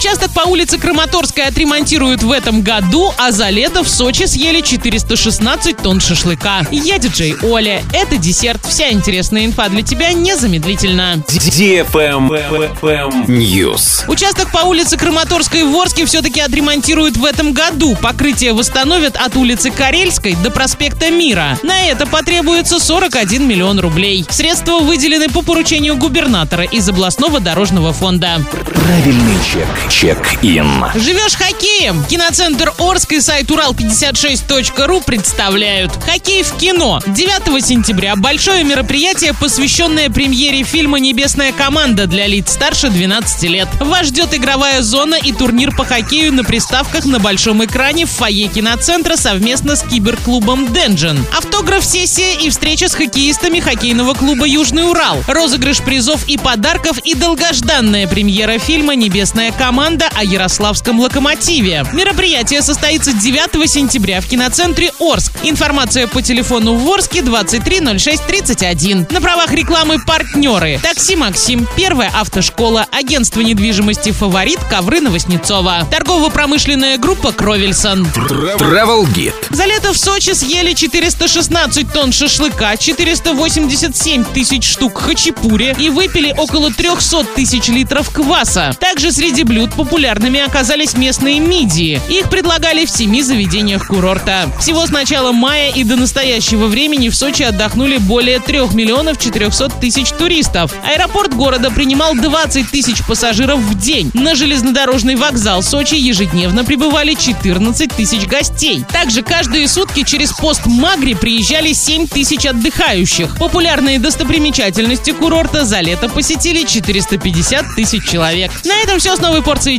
Участок по улице Краматорская отремонтируют в этом году, а за лето в Сочи съели 416 тонн шашлыка. Я диджей Оля. Это десерт. Вся интересная инфа для тебя незамедлительно. News. Участок по улице Краматорской в Орске все-таки отремонтируют в этом году. Покрытие восстановят от улицы Карельской до проспекта Мира. На это потребуется 41 миллион рублей. Средства выделены по поручению губернатора из областного дорожного фонда. Правильный чек. Чек-ин. Живешь хоккеем? Киноцентр Орск и сайт Урал56.ру представляют Хоккей в кино. 9 сентября большое мероприятие, посвященное премьере фильма «Небесная команда» для лиц старше 12 лет. Вас ждет игровая зона и турнир по хоккею на приставках на большом экране в фойе киноцентра совместно с киберклубом Денджин. Автограф-сессия и встреча с хоккеистами хоккейного клуба «Южный Урал». Розыгрыш призов и подарков и долгожданная премьера фильма «Небесная команда» о Ярославском локомотиве. Мероприятие состоится 9 сентября в киноцентре Орск. Информация по телефону в Орске 230631. На правах рекламы партнеры. Такси Максим, первая автошкола, агентство недвижимости «Фаворит», ковры Новоснецова. Торгово-промышленная группа «Кровельсон». Travel Guide. За лето в Сочи съели 416 тонн шашлыка, 487 тысяч штук хачапури и выпили около 300 тысяч литров кваса. Также среди блюд популярными оказались местные мидии. Их предлагали в семи заведениях курорта. Всего с начала мая и до настоящего времени в Сочи отдохнули более 3 миллионов 400 тысяч туристов. Аэропорт города принимал 20 тысяч пассажиров в день. На железнодорожный вокзал Сочи ежедневно прибывали 14 тысяч гостей. Также каждые сутки через пост Магри приезжали 7 тысяч отдыхающих. Популярные достопримечательности курорта за лето посетили 450 тысяч человек. На этом все с новой порцией